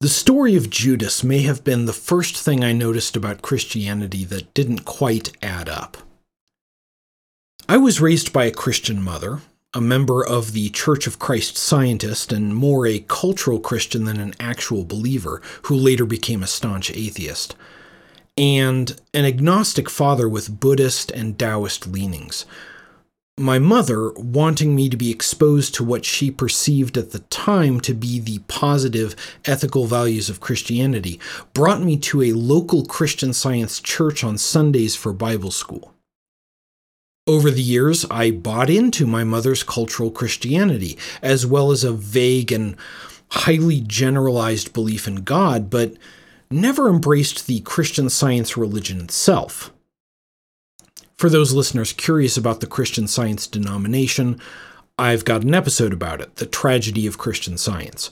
The story of Judas may have been the first thing I noticed about Christianity that didn't quite add up. I was raised by a Christian mother, a member of the Church of Christ Scientist, and more a cultural Christian than an actual believer, who later became a staunch atheist, and an agnostic father with Buddhist and Taoist leanings my mother, wanting me to be exposed to what she perceived at the time to be the positive ethical values of Christianity, brought me to a local Christian science church on Sundays for Bible school. Over the years, I bought into my mother's cultural Christianity, as well as a vague and highly generalized belief in God, but never embraced the Christian science religion itself. For those listeners curious about the Christian Science denomination, I've got an episode about it The Tragedy of Christian Science.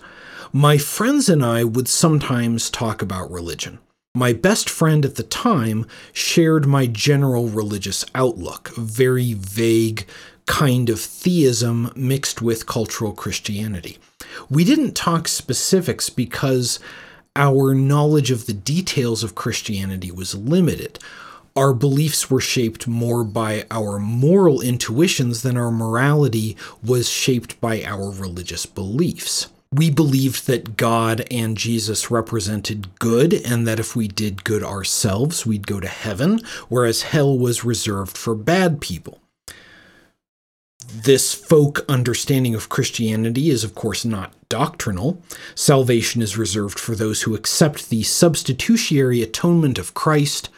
My friends and I would sometimes talk about religion. My best friend at the time shared my general religious outlook, a very vague kind of theism mixed with cultural Christianity. We didn't talk specifics because our knowledge of the details of Christianity was limited our beliefs were shaped more by our moral intuitions than our morality was shaped by our religious beliefs. We believed that God and Jesus represented good, and that if we did good ourselves, we'd go to heaven, whereas hell was reserved for bad people. This folk understanding of Christianity is, of course, not doctrinal. Salvation is reserved for those who accept the substitutionary atonement of Christ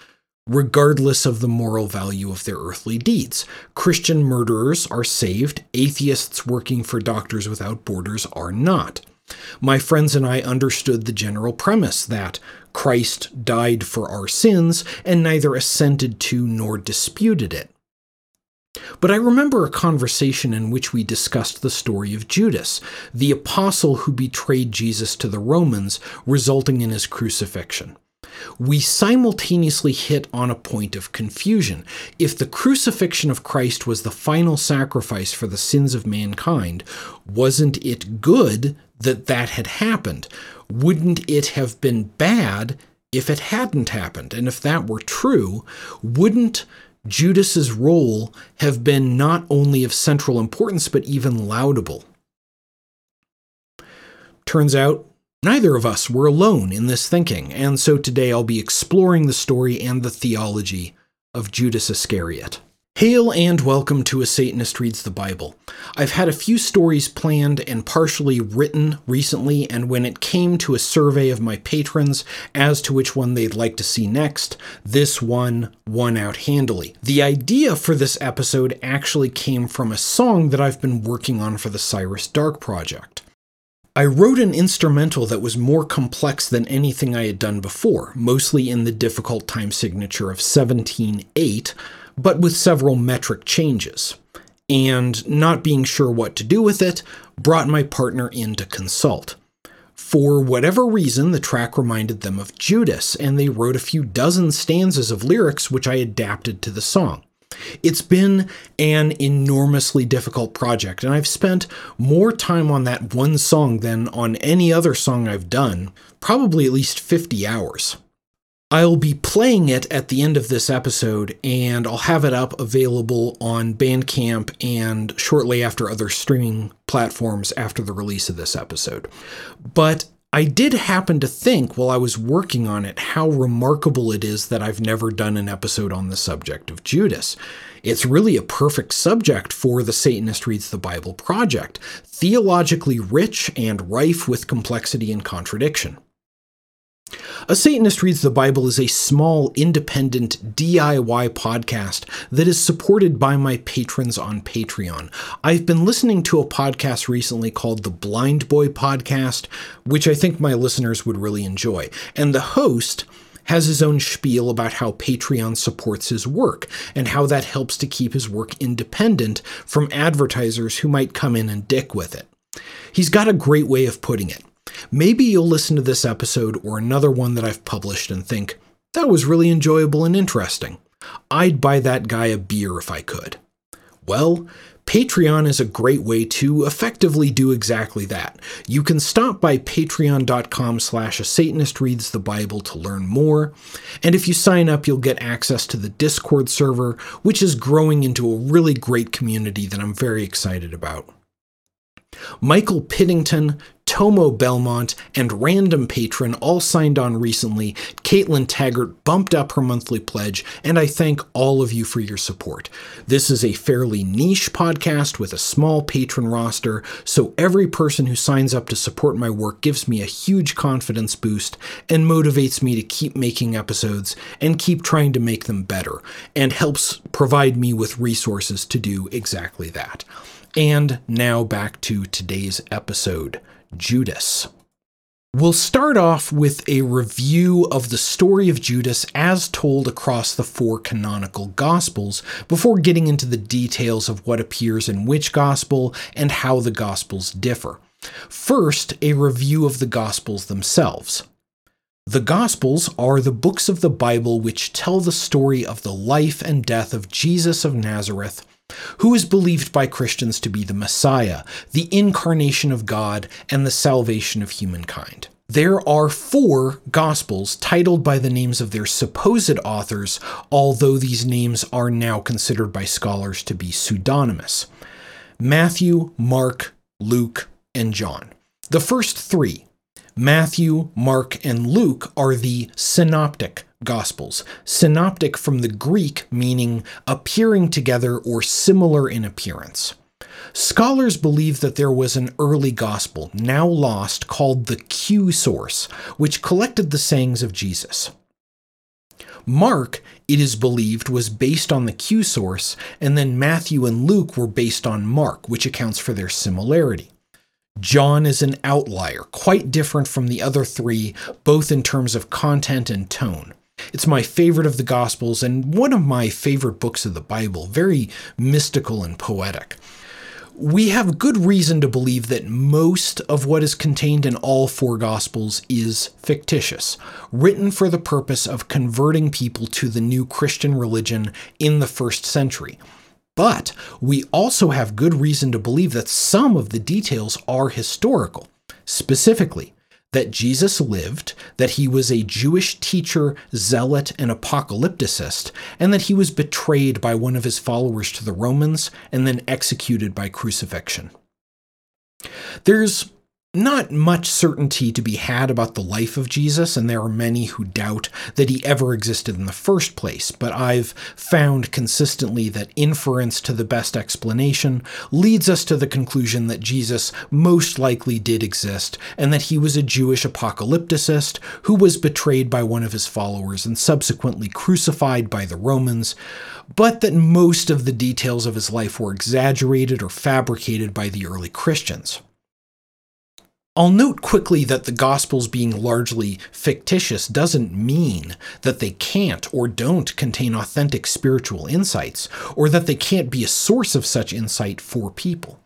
regardless of the moral value of their earthly deeds. Christian murderers are saved, atheists working for Doctors Without Borders are not. My friends and I understood the general premise that Christ died for our sins and neither assented to nor disputed it. But I remember a conversation in which we discussed the story of Judas, the apostle who betrayed Jesus to the Romans, resulting in his crucifixion we simultaneously hit on a point of confusion. If the crucifixion of Christ was the final sacrifice for the sins of mankind, wasn't it good that that had happened? Wouldn't it have been bad if it hadn't happened? And if that were true, wouldn't Judas's role have been not only of central importance but even laudable? Turns out Neither of us were alone in this thinking, and so today I'll be exploring the story and the theology of Judas Iscariot. Hail and welcome to A Satanist Reads the Bible. I've had a few stories planned and partially written recently, and when it came to a survey of my patrons as to which one they'd like to see next, this one won out handily. The idea for this episode actually came from a song that I've been working on for the Cyrus Dark project. I wrote an instrumental that was more complex than anything I had done before, mostly in the difficult time signature of 17.8, but with several metric changes. And not being sure what to do with it, brought my partner in to consult. For whatever reason, the track reminded them of Judas, and they wrote a few dozen stanzas of lyrics which I adapted to the song. It's been an enormously difficult project, and I've spent more time on that one song than on any other song I've done, probably at least 50 hours. I'll be playing it at the end of this episode, and I'll have it up available on Bandcamp and shortly after other streaming platforms after the release of this episode. But I did happen to think while I was working on it how remarkable it is that I've never done an episode on the subject of Judas. It's really a perfect subject for the Satanist Reads the Bible project, theologically rich and rife with complexity and contradiction. A Satanist Reads the Bible is a small, independent DIY podcast that is supported by my patrons on Patreon. I've been listening to a podcast recently called the Blind Boy Podcast, which I think my listeners would really enjoy. And the host has his own spiel about how Patreon supports his work and how that helps to keep his work independent from advertisers who might come in and dick with it. He's got a great way of putting it. Maybe you'll listen to this episode or another one that I've published and think, that was really enjoyable and interesting. I'd buy that guy a beer if I could. Well, Patreon is a great way to effectively do exactly that. You can stop by patreon.com slash a Satanist reads the Bible to learn more, and if you sign up, you'll get access to the Discord server, which is growing into a really great community that I'm very excited about. Michael Piddington, Tomo Belmont, and Random Patron all signed on recently. Caitlin Taggart bumped up her monthly pledge, and I thank all of you for your support. This is a fairly niche podcast with a small patron roster, so every person who signs up to support my work gives me a huge confidence boost and motivates me to keep making episodes and keep trying to make them better, and helps provide me with resources to do exactly that. And now back to today's episode. Judas. We'll start off with a review of the story of Judas as told across the four canonical Gospels before getting into the details of what appears in which Gospel and how the Gospels differ. First, a review of the Gospels themselves. The Gospels are the books of the Bible which tell the story of the life and death of Jesus of Nazareth who is believed by Christians to be the Messiah, the incarnation of God, and the salvation of humankind. There are four Gospels titled by the names of their supposed authors, although these names are now considered by scholars to be pseudonymous Matthew, Mark, Luke, and John. The first three, Matthew, Mark, and Luke, are the synoptic Gospels. Synoptic from the Greek meaning appearing together or similar in appearance. Scholars believe that there was an early gospel, now lost, called the Q source, which collected the sayings of Jesus. Mark, it is believed, was based on the Q source, and then Matthew and Luke were based on Mark, which accounts for their similarity. John is an outlier, quite different from the other three, both in terms of content and tone. It's my favorite of the Gospels and one of my favorite books of the Bible, very mystical and poetic. We have good reason to believe that most of what is contained in all four Gospels is fictitious, written for the purpose of converting people to the new Christian religion in the first century. But we also have good reason to believe that some of the details are historical. Specifically, that Jesus lived, that he was a Jewish teacher, zealot, and apocalypticist, and that he was betrayed by one of his followers to the Romans and then executed by crucifixion. There's not much certainty to be had about the life of Jesus, and there are many who doubt that he ever existed in the first place. But I've found consistently that inference to the best explanation leads us to the conclusion that Jesus most likely did exist, and that he was a Jewish apocalypticist who was betrayed by one of his followers and subsequently crucified by the Romans, but that most of the details of his life were exaggerated or fabricated by the early Christians. I'll note quickly that the Gospels being largely fictitious doesn't mean that they can't or don't contain authentic spiritual insights, or that they can't be a source of such insight for people.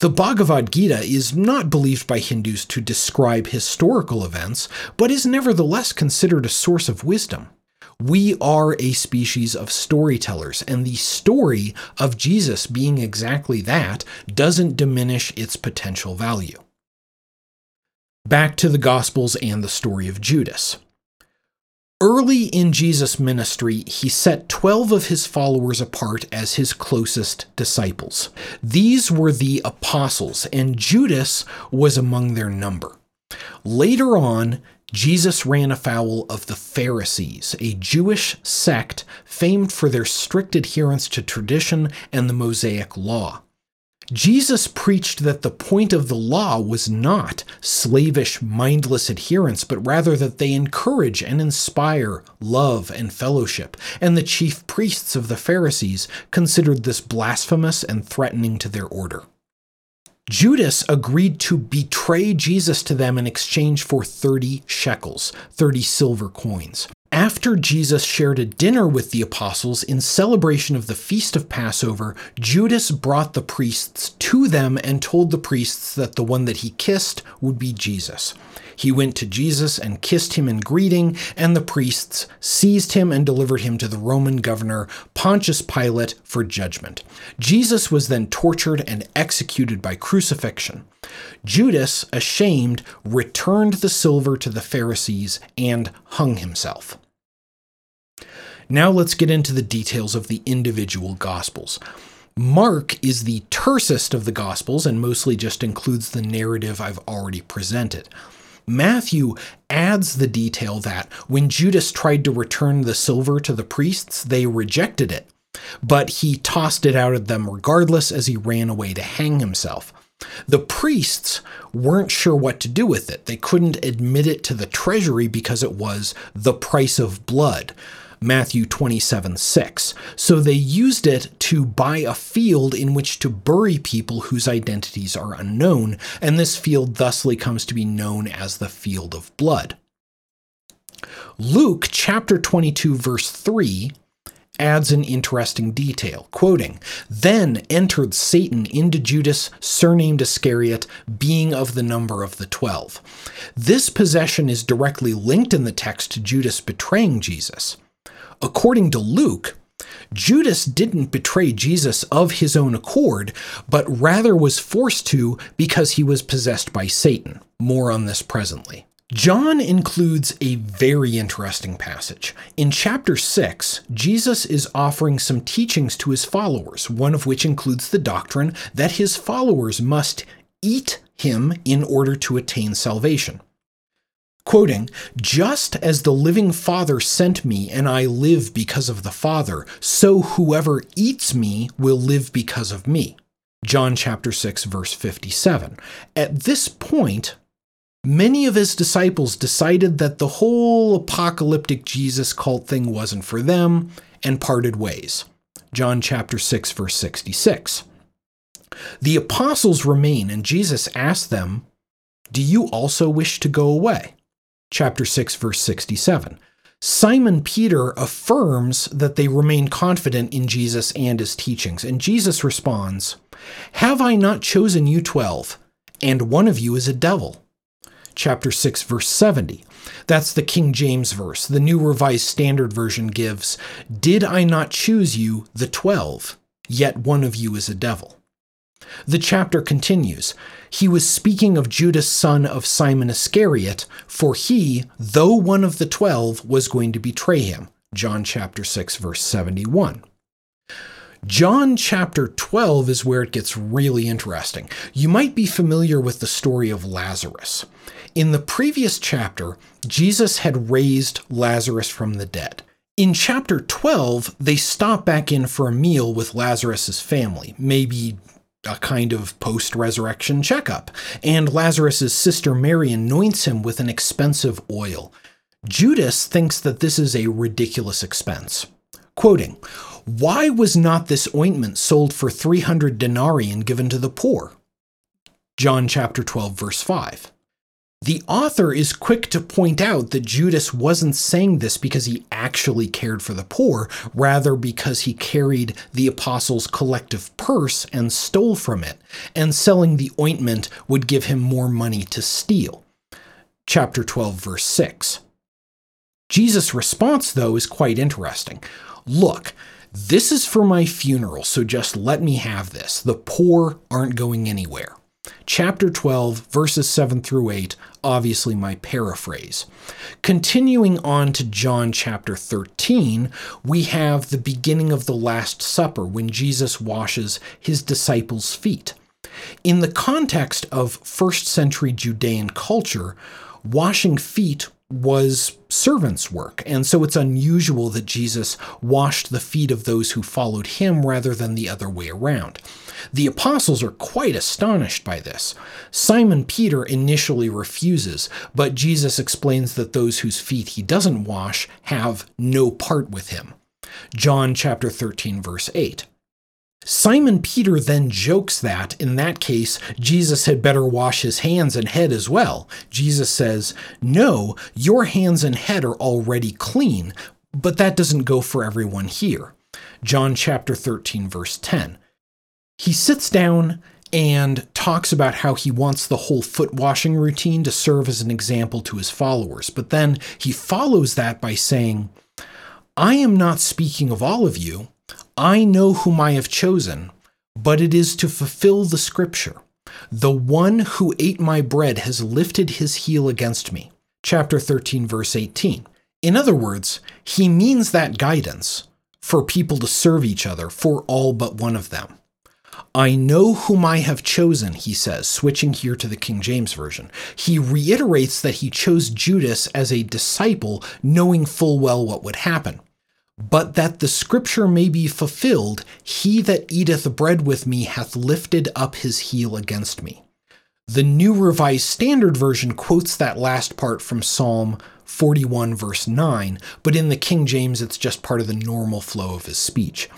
The Bhagavad Gita is not believed by Hindus to describe historical events, but is nevertheless considered a source of wisdom. We are a species of storytellers, and the story of Jesus being exactly that doesn't diminish its potential value. Back to the Gospels and the story of Judas. Early in Jesus' ministry, he set 12 of his followers apart as his closest disciples. These were the apostles, and Judas was among their number. Later on, Jesus ran afoul of the Pharisees, a Jewish sect famed for their strict adherence to tradition and the Mosaic law. Jesus preached that the point of the law was not slavish, mindless adherence, but rather that they encourage and inspire love and fellowship, and the chief priests of the Pharisees considered this blasphemous and threatening to their order. Judas agreed to betray Jesus to them in exchange for 30 shekels, 30 silver coins. After Jesus shared a dinner with the apostles in celebration of the feast of Passover, Judas brought the priests to them and told the priests that the one that he kissed would be Jesus. He went to Jesus and kissed him in greeting, and the priests seized him and delivered him to the Roman governor Pontius Pilate for judgment. Jesus was then tortured and executed by crucifixion. Judas, ashamed, returned the silver to the Pharisees and hung himself. Now let's get into the details of the individual Gospels. Mark is the tersest of the Gospels and mostly just includes the narrative I've already presented. Matthew adds the detail that when Judas tried to return the silver to the priests, they rejected it, but he tossed it out at them regardless as he ran away to hang himself. The priests weren't sure what to do with it. They couldn't admit it to the treasury because it was the price of blood. Matthew 27 6. So they used it to buy a field in which to bury people whose identities are unknown, and this field thusly comes to be known as the field of blood. Luke chapter 22, verse 3 adds an interesting detail, quoting, Then entered Satan into Judas, surnamed Iscariot, being of the number of the twelve. This possession is directly linked in the text to Judas betraying Jesus. According to Luke, Judas didn't betray Jesus of his own accord, but rather was forced to because he was possessed by Satan. More on this presently. John includes a very interesting passage. In chapter 6, Jesus is offering some teachings to his followers, one of which includes the doctrine that his followers must eat him in order to attain salvation. Quoting, Just as the living Father sent me, and I live because of the Father, so whoever eats me will live because of me. John chapter 6, verse 57. At this point, many of his disciples decided that the whole apocalyptic Jesus cult thing wasn't for them and parted ways. John chapter 6, verse 66. The apostles remain, and Jesus asked them, Do you also wish to go away? Chapter 6 verse 67. Simon Peter affirms that they remain confident in Jesus and his teachings, and Jesus responds, Have I not chosen you twelve, and one of you is a devil? Chapter 6, verse 70. That's the King James verse. The New Revised Standard Version gives, Did I not choose you, the twelve, yet one of you is a devil? The chapter continues He was speaking of Judas, son of Simon Iscariot, for he, though one of the twelve, was going to betray him. John chapter 6, verse 71. John chapter 12 is where it gets really interesting. You might be familiar with the story of Lazarus. In the previous chapter, Jesus had raised Lazarus from the dead. In chapter 12, they stop back in for a meal with Lazarus's family, maybe a kind of post resurrection checkup, and Lazarus' sister Mary anoints him with an expensive oil. Judas thinks that this is a ridiculous expense. Quoting, Why was not this ointment sold for 300 denarii and given to the poor? John chapter 12, verse 5. The author is quick to point out that Judas wasn't saying this because he actually cared for the poor, rather, because he carried the apostles' collective purse and stole from it, and selling the ointment would give him more money to steal. Chapter 12, verse 6. Jesus' response, though, is quite interesting. Look, this is for my funeral, so just let me have this. The poor aren't going anywhere chapter 12, verses 7 through 8, obviously my paraphrase. Continuing on to John chapter 13, we have the beginning of the Last Supper when Jesus washes his disciples' feet. In the context of first century Judean culture, washing feet was servants' work, and so it's unusual that Jesus washed the feet of those who followed him rather than the other way around. The apostles are quite astonished by this. Simon Peter initially refuses, but Jesus explains that those whose feet he doesn't wash have no part with him. John chapter 13 verse 8. Simon Peter then jokes that, in that case, Jesus had better wash his hands and head as well. Jesus says, No, your hands and head are already clean, but that doesn't go for everyone here. John chapter 13, verse 10. He sits down and talks about how he wants the whole foot washing routine to serve as an example to his followers. But then he follows that by saying, I am not speaking of all of you. I know whom I have chosen, but it is to fulfill the scripture. The one who ate my bread has lifted his heel against me. Chapter 13, verse 18. In other words, he means that guidance for people to serve each other for all but one of them. I know whom I have chosen, he says, switching here to the King James Version. He reiterates that he chose Judas as a disciple, knowing full well what would happen. But that the scripture may be fulfilled, he that eateth bread with me hath lifted up his heel against me. The New Revised Standard Version quotes that last part from Psalm 41, verse 9, but in the King James, it's just part of the normal flow of his speech.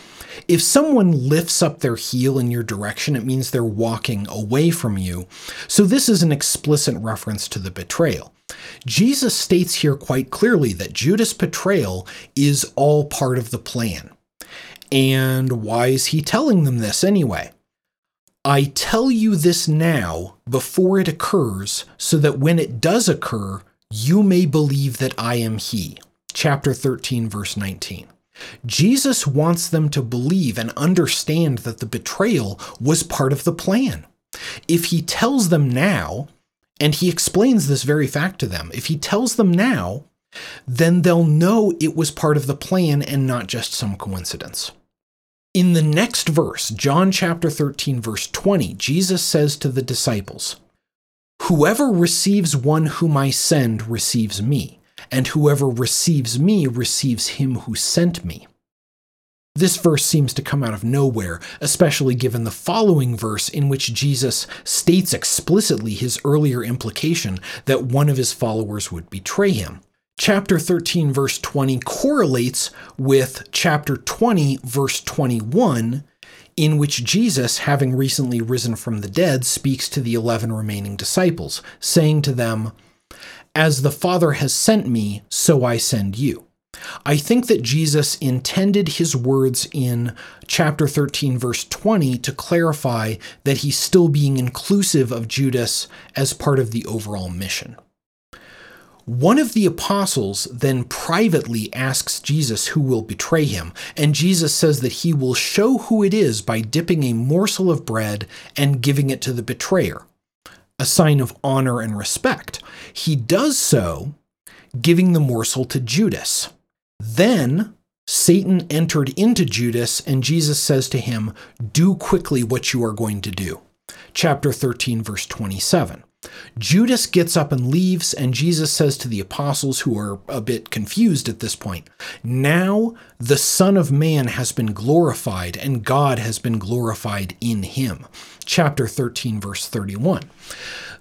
If someone lifts up their heel in your direction, it means they're walking away from you. So this is an explicit reference to the betrayal. Jesus states here quite clearly that Judas' betrayal is all part of the plan. And why is he telling them this anyway? I tell you this now before it occurs, so that when it does occur, you may believe that I am He. Chapter 13, verse 19. Jesus wants them to believe and understand that the betrayal was part of the plan. If he tells them now, and he explains this very fact to them, if he tells them now, then they'll know it was part of the plan and not just some coincidence. In the next verse, John chapter 13, verse 20, Jesus says to the disciples, Whoever receives one whom I send receives me and whoever receives me receives him who sent me. This verse seems to come out of nowhere, especially given the following verse in which Jesus states explicitly his earlier implication that one of his followers would betray him. Chapter 13, verse 20 correlates with chapter 20, verse 21, in which Jesus, having recently risen from the dead, speaks to the eleven remaining disciples, saying to them, as the Father has sent me, so I send you. I think that Jesus intended his words in chapter 13, verse 20, to clarify that he's still being inclusive of Judas as part of the overall mission. One of the apostles then privately asks Jesus who will betray him, and Jesus says that he will show who it is by dipping a morsel of bread and giving it to the betrayer a sign of honor and respect. He does so, giving the morsel to Judas. Then Satan entered into Judas, and Jesus says to him, Do quickly what you are going to do. Chapter 13, verse 27. Judas gets up and leaves, and Jesus says to the apostles, who are a bit confused at this point, Now the Son of Man has been glorified, and God has been glorified in him. Chapter 13, verse 31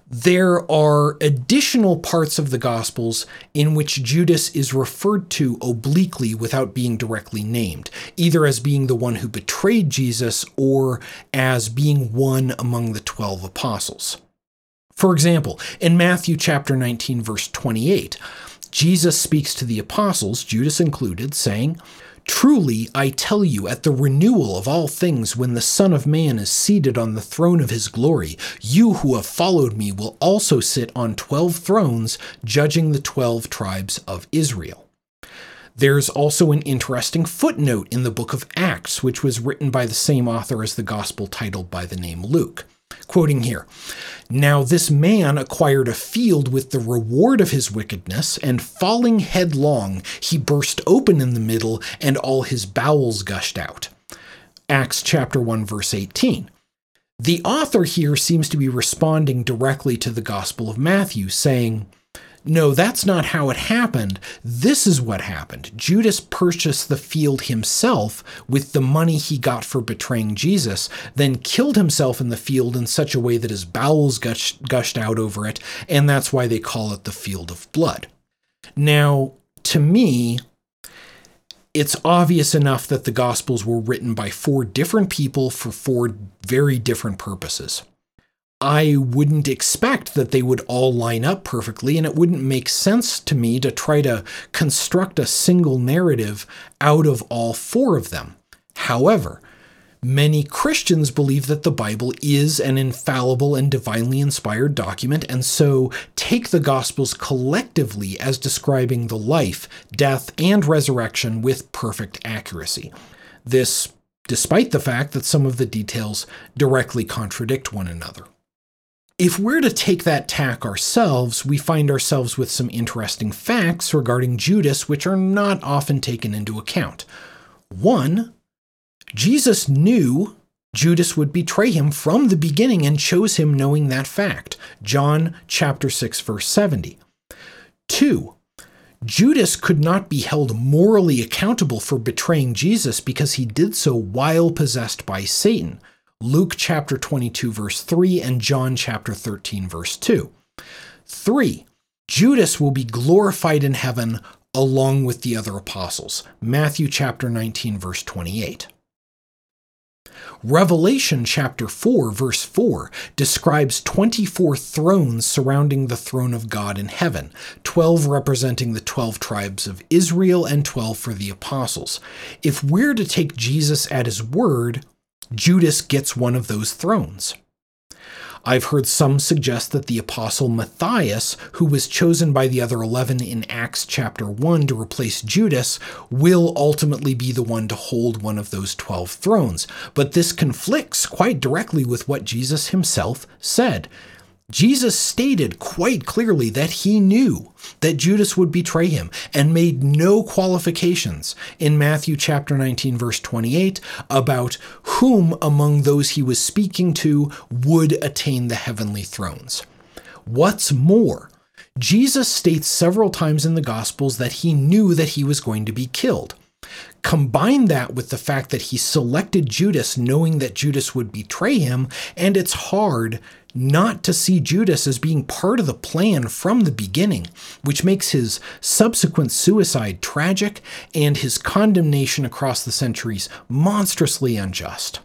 there are additional parts of the Gospels in which Judas is referred to obliquely without being directly named, either as being the one who betrayed Jesus or as being one among the 12 apostles. For example, in Matthew chapter 19 verse 28, Jesus speaks to the apostles, Judas included, saying, Truly, I tell you, at the renewal of all things, when the Son of Man is seated on the throne of his glory, you who have followed me will also sit on twelve thrones, judging the twelve tribes of Israel. There's also an interesting footnote in the book of Acts, which was written by the same author as the gospel titled by the name Luke. Quoting here Now this man acquired a field with the reward of his wickedness, and falling headlong, he burst open in the middle, and all his bowels gushed out. Acts chapter 1, verse 18. The author here seems to be responding directly to the Gospel of Matthew, saying, no, that's not how it happened. This is what happened. Judas purchased the field himself with the money he got for betraying Jesus, then killed himself in the field in such a way that his bowels gushed, gushed out over it, and that's why they call it the field of blood. Now, to me, it's obvious enough that the Gospels were written by four different people for four very different purposes. I wouldn't expect that they would all line up perfectly, and it wouldn't make sense to me to try to construct a single narrative out of all four of them. However, many Christians believe that the Bible is an infallible and divinely inspired document, and so take the Gospels collectively as describing the life, death, and resurrection with perfect accuracy. This, despite the fact that some of the details directly contradict one another. If we're to take that tack ourselves, we find ourselves with some interesting facts regarding Judas which are not often taken into account. One, Jesus knew Judas would betray him from the beginning and chose him knowing that fact. John chapter 6 verse 70. 2. Judas could not be held morally accountable for betraying Jesus because he did so while possessed by Satan. Luke chapter 22, verse 3, and John chapter 13, verse 2. 3. Judas will be glorified in heaven along with the other apostles. Matthew chapter 19, verse 28. Revelation chapter 4, verse 4 describes 24 thrones surrounding the throne of God in heaven, 12 representing the 12 tribes of Israel and 12 for the apostles. If we're to take Jesus at his word, Judas gets one of those thrones. I've heard some suggest that the apostle Matthias, who was chosen by the other 11 in Acts chapter 1 to replace Judas, will ultimately be the one to hold one of those 12 thrones. But this conflicts quite directly with what Jesus himself said. Jesus stated quite clearly that he knew that Judas would betray him and made no qualifications in Matthew chapter 19 verse 28 about whom among those he was speaking to would attain the heavenly thrones. What's more, Jesus states several times in the Gospels that he knew that he was going to be killed. Combine that with the fact that he selected Judas knowing that Judas would betray him, and it's hard not to see Judas as being part of the plan from the beginning, which makes his subsequent suicide tragic and his condemnation across the centuries monstrously unjust.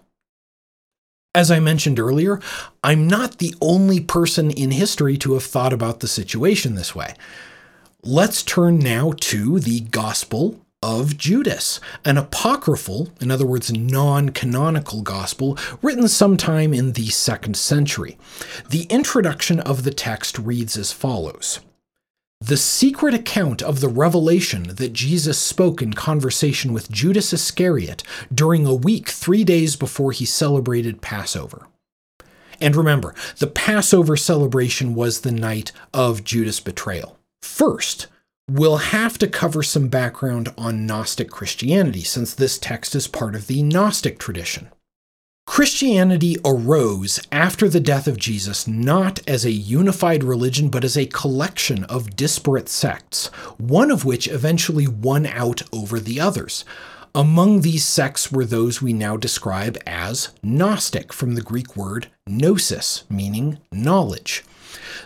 As I mentioned earlier, I'm not the only person in history to have thought about the situation this way. Let's turn now to the Gospel of Judas, an apocryphal, in other words, non canonical gospel, written sometime in the second century. The introduction of the text reads as follows The secret account of the revelation that Jesus spoke in conversation with Judas Iscariot during a week three days before he celebrated Passover. And remember, the Passover celebration was the night of Judas' betrayal. First, We'll have to cover some background on Gnostic Christianity, since this text is part of the Gnostic tradition. Christianity arose after the death of Jesus not as a unified religion, but as a collection of disparate sects, one of which eventually won out over the others. Among these sects were those we now describe as Gnostic, from the Greek word gnosis, meaning knowledge.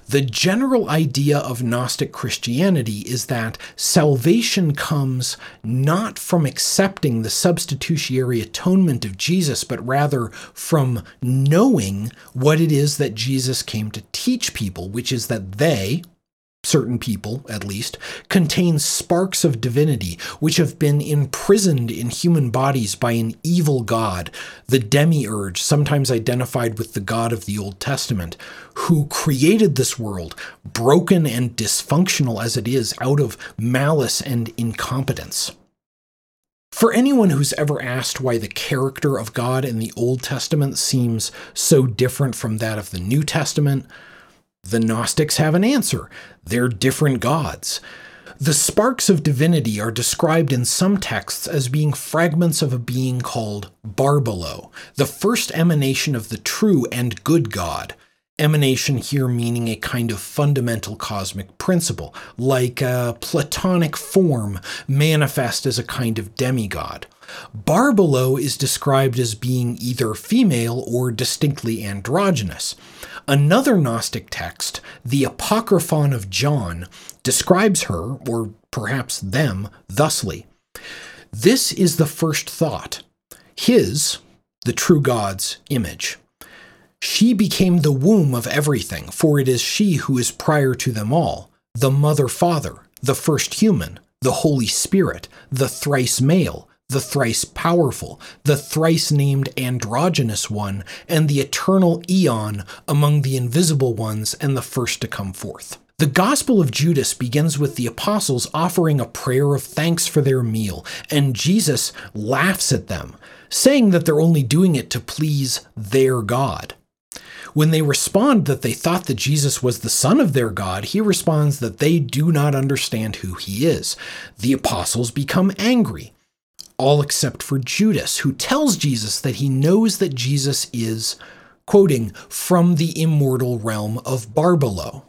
The general idea of Gnostic Christianity is that salvation comes not from accepting the substitutionary atonement of Jesus, but rather from knowing what it is that Jesus came to teach people, which is that they, certain people at least, contain sparks of divinity which have been imprisoned in human bodies by an evil god, the demiurge, sometimes identified with the God of the Old Testament, who created this world, broken and dysfunctional as it is, out of malice and incompetence. For anyone who's ever asked why the character of God in the Old Testament seems so different from that of the New Testament, the Gnostics have an answer. They're different gods. The sparks of divinity are described in some texts as being fragments of a being called Barbelo, the first emanation of the true and good God. Emanation here meaning a kind of fundamental cosmic principle, like a Platonic form manifest as a kind of demigod. Barbelo is described as being either female or distinctly androgynous. Another Gnostic text, the Apocryphon of John, describes her, or perhaps them, thusly This is the first thought. His, the true God's, image. She became the womb of everything, for it is she who is prior to them all, the Mother Father, the first human, the Holy Spirit, the thrice male, the thrice powerful, the thrice named androgynous one, and the eternal eon among the invisible ones and the first to come forth. The Gospel of Judas begins with the apostles offering a prayer of thanks for their meal, and Jesus laughs at them, saying that they're only doing it to please their God. When they respond that they thought that Jesus was the Son of their God, he responds that they do not understand who he is. The apostles become angry, all except for Judas, who tells Jesus that he knows that Jesus is, quoting, from the immortal realm of Barbelo.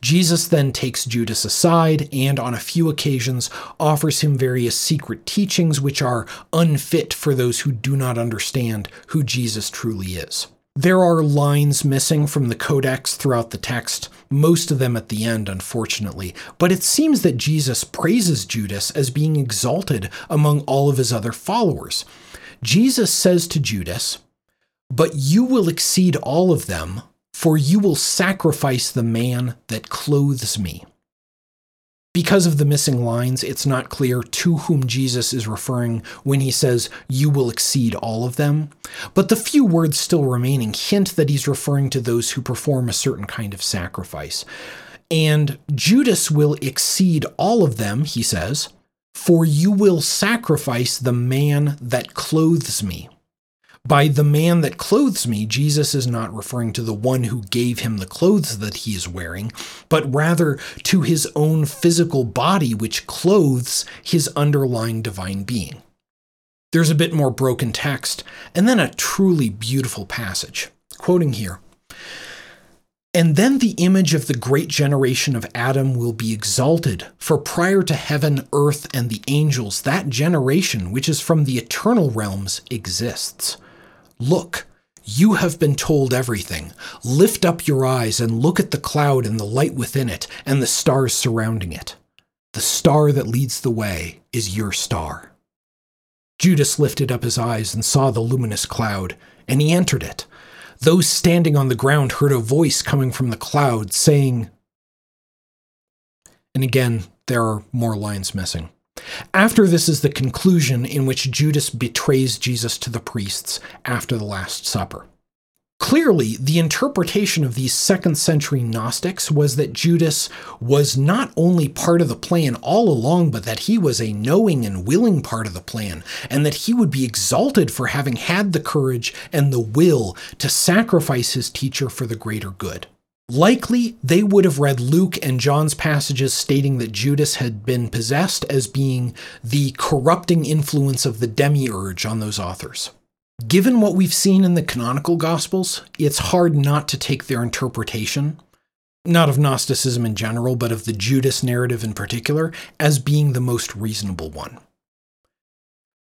Jesus then takes Judas aside and, on a few occasions, offers him various secret teachings which are unfit for those who do not understand who Jesus truly is. There are lines missing from the codex throughout the text, most of them at the end, unfortunately, but it seems that Jesus praises Judas as being exalted among all of his other followers. Jesus says to Judas, But you will exceed all of them, for you will sacrifice the man that clothes me. Because of the missing lines, it's not clear to whom Jesus is referring when he says, You will exceed all of them. But the few words still remaining hint that he's referring to those who perform a certain kind of sacrifice. And Judas will exceed all of them, he says, for you will sacrifice the man that clothes me. By the man that clothes me, Jesus is not referring to the one who gave him the clothes that he is wearing, but rather to his own physical body, which clothes his underlying divine being. There's a bit more broken text, and then a truly beautiful passage. Quoting here And then the image of the great generation of Adam will be exalted, for prior to heaven, earth, and the angels, that generation, which is from the eternal realms, exists. Look, you have been told everything. Lift up your eyes and look at the cloud and the light within it and the stars surrounding it. The star that leads the way is your star. Judas lifted up his eyes and saw the luminous cloud, and he entered it. Those standing on the ground heard a voice coming from the cloud saying, and again, there are more lines missing. After this is the conclusion in which Judas betrays Jesus to the priests after the Last Supper. Clearly, the interpretation of these second century Gnostics was that Judas was not only part of the plan all along, but that he was a knowing and willing part of the plan, and that he would be exalted for having had the courage and the will to sacrifice his teacher for the greater good. Likely, they would have read Luke and John's passages stating that Judas had been possessed as being the corrupting influence of the demiurge on those authors. Given what we've seen in the canonical Gospels, it's hard not to take their interpretation, not of Gnosticism in general, but of the Judas narrative in particular, as being the most reasonable one.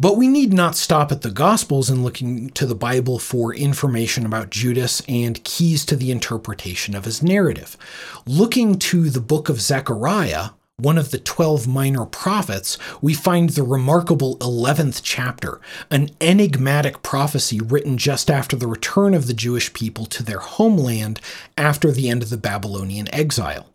But we need not stop at the Gospels and looking to the Bible for information about Judas and keys to the interpretation of his narrative. Looking to the book of Zechariah, one of the 12 minor prophets, we find the remarkable 11th chapter, an enigmatic prophecy written just after the return of the Jewish people to their homeland after the end of the Babylonian exile.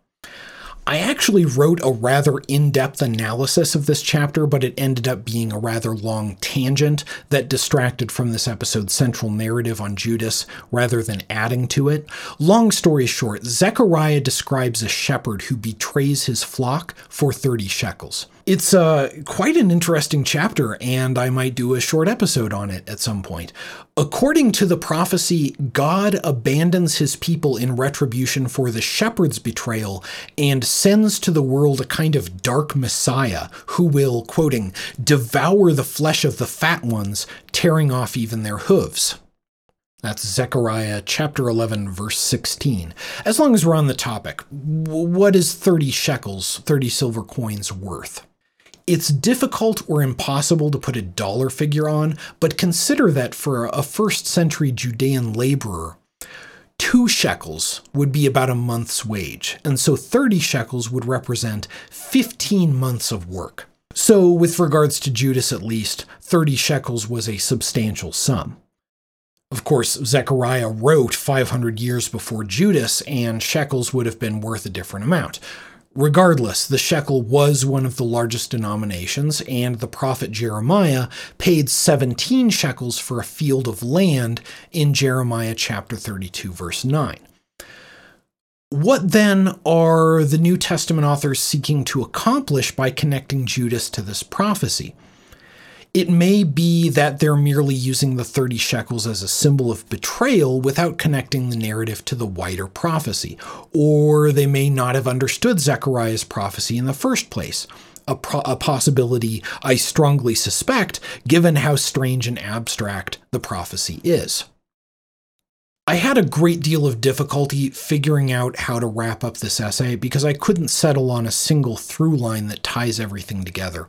I actually wrote a rather in depth analysis of this chapter, but it ended up being a rather long tangent that distracted from this episode's central narrative on Judas rather than adding to it. Long story short, Zechariah describes a shepherd who betrays his flock for 30 shekels. It's uh, quite an interesting chapter, and I might do a short episode on it at some point. According to the prophecy, God abandons his people in retribution for the shepherd's betrayal and sends to the world a kind of dark Messiah who will, quoting, devour the flesh of the fat ones, tearing off even their hooves. That's Zechariah chapter 11, verse 16. As long as we're on the topic, what is 30 shekels, 30 silver coins, worth? It's difficult or impossible to put a dollar figure on, but consider that for a first century Judean laborer, two shekels would be about a month's wage, and so 30 shekels would represent 15 months of work. So, with regards to Judas at least, 30 shekels was a substantial sum. Of course, Zechariah wrote 500 years before Judas, and shekels would have been worth a different amount. Regardless, the shekel was one of the largest denominations, and the prophet Jeremiah paid 17 shekels for a field of land in Jeremiah chapter 32, verse 9. What then are the New Testament authors seeking to accomplish by connecting Judas to this prophecy? It may be that they're merely using the 30 shekels as a symbol of betrayal without connecting the narrative to the wider prophecy, or they may not have understood Zechariah's prophecy in the first place. A, pro- a, possibility I strongly suspect, given how strange and abstract the prophecy is. I had a great deal of difficulty figuring out how to wrap up this essay because I couldn't settle on a single through line that ties everything together.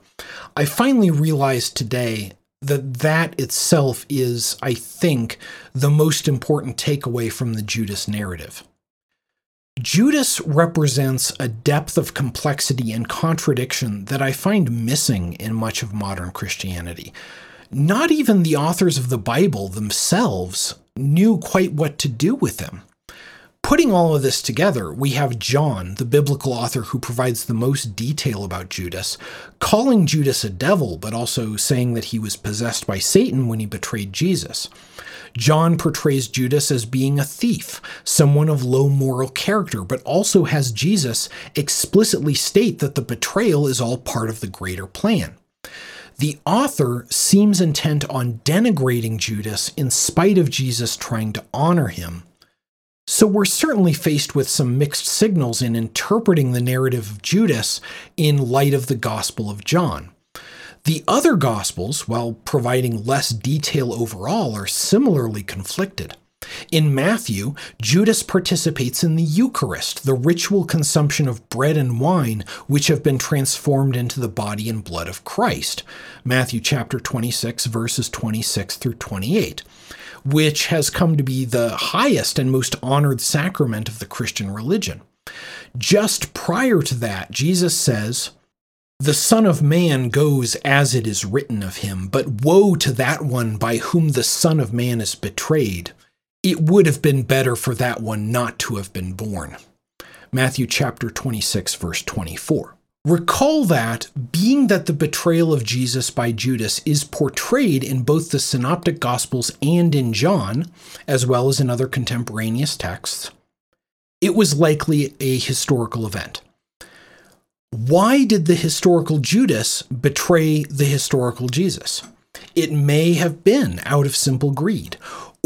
I finally realized today that that itself is, I think, the most important takeaway from the Judas narrative. Judas represents a depth of complexity and contradiction that I find missing in much of modern Christianity. Not even the authors of the Bible themselves knew quite what to do with him. Putting all of this together, we have John, the biblical author who provides the most detail about Judas, calling Judas a devil, but also saying that he was possessed by Satan when he betrayed Jesus. John portrays Judas as being a thief, someone of low moral character, but also has Jesus explicitly state that the betrayal is all part of the greater plan. The author seems intent on denigrating Judas in spite of Jesus trying to honor him. So we're certainly faced with some mixed signals in interpreting the narrative of Judas in light of the Gospel of John. The other Gospels, while providing less detail overall, are similarly conflicted. In Matthew, Judas participates in the Eucharist, the ritual consumption of bread and wine which have been transformed into the body and blood of Christ. Matthew chapter 26 verses 26 through 28, which has come to be the highest and most honored sacrament of the Christian religion. Just prior to that, Jesus says, the Son of Man goes as it is written of him, but woe to that one by whom the Son of Man is betrayed it would have been better for that one not to have been born. Matthew chapter 26, verse 24. Recall that, being that the betrayal of Jesus by Judas is portrayed in both the Synoptic Gospels and in John, as well as in other contemporaneous texts, it was likely a historical event. Why did the historical Judas betray the historical Jesus? It may have been out of simple greed,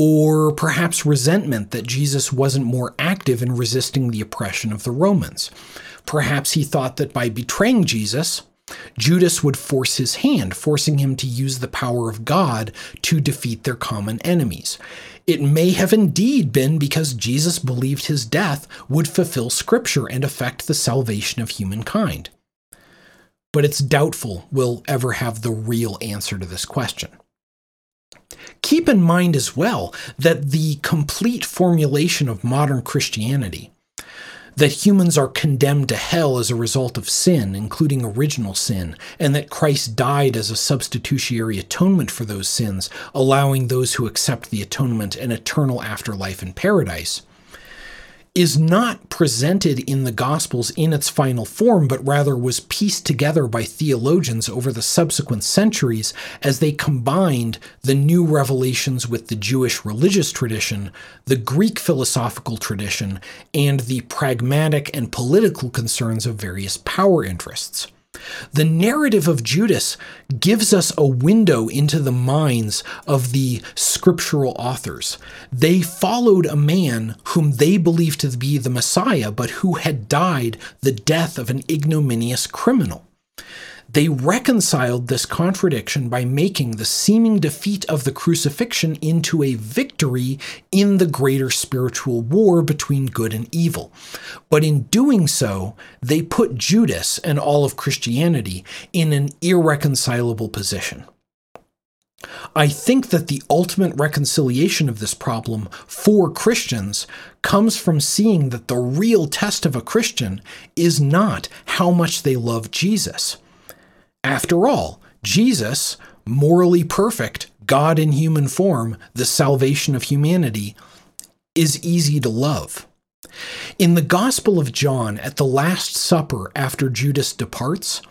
or perhaps resentment that Jesus wasn't more active in resisting the oppression of the Romans. Perhaps he thought that by betraying Jesus, Judas would force his hand, forcing him to use the power of God to defeat their common enemies. It may have indeed been because Jesus believed his death would fulfill Scripture and affect the salvation of humankind. But it's doubtful we'll ever have the real answer to this question. Keep in mind as well that the complete formulation of modern Christianity, that humans are condemned to hell as a result of sin, including original sin, and that Christ died as a substitutionary atonement for those sins, allowing those who accept the atonement an eternal afterlife in paradise is not presented in the Gospels in its final form, but rather was pieced together by theologians over the subsequent centuries as they combined the new revelations with the Jewish religious tradition, the Greek philosophical tradition, and the pragmatic and political concerns of various power interests. The narrative of Judas gives us a window into the minds of the scriptural authors. They followed a man whom they believed to be the Messiah, but who had died the death of an ignominious criminal. They reconciled this contradiction by making the seeming defeat of the crucifixion into a victory in the greater spiritual war between good and evil. But in doing so, they put Judas and all of Christianity in an irreconcilable position. I think that the ultimate reconciliation of this problem for Christians comes from seeing that the real test of a Christian is not how much they love Jesus After all, Jesus, morally perfect, God in human form, the salvation of humanity, is easy to love. In the Gospel of John, at the Last Supper after Judas departs,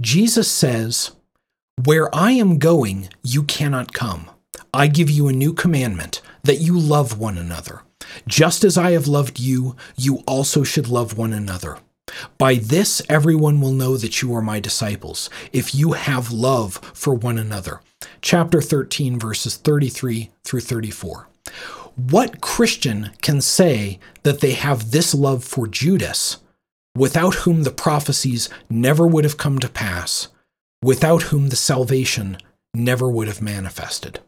Jesus says, Where I am going, you cannot come. I give you a new commandment that you love one another. Just as I have loved you, you also should love one another. By this, everyone will know that you are my disciples, if you have love for one another. Chapter 13, verses 33 through 34. What Christian can say that they have this love for Judas, without whom the prophecies never would have come to pass, without whom the salvation never would have manifested?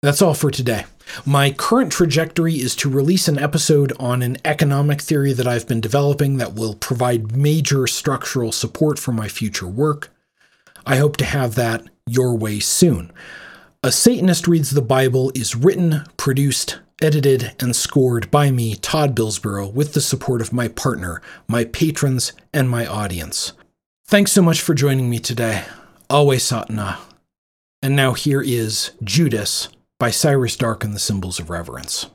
That's all for today. My current trajectory is to release an episode on an economic theory that I've been developing that will provide major structural support for my future work. I hope to have that your way soon. A Satanist Reads the Bible is written, produced, edited, and scored by me, Todd Billsborough, with the support of my partner, my patrons, and my audience. Thanks so much for joining me today. Always Satana. And now here is Judas by Cyrus Dark and the Symbols of Reverence.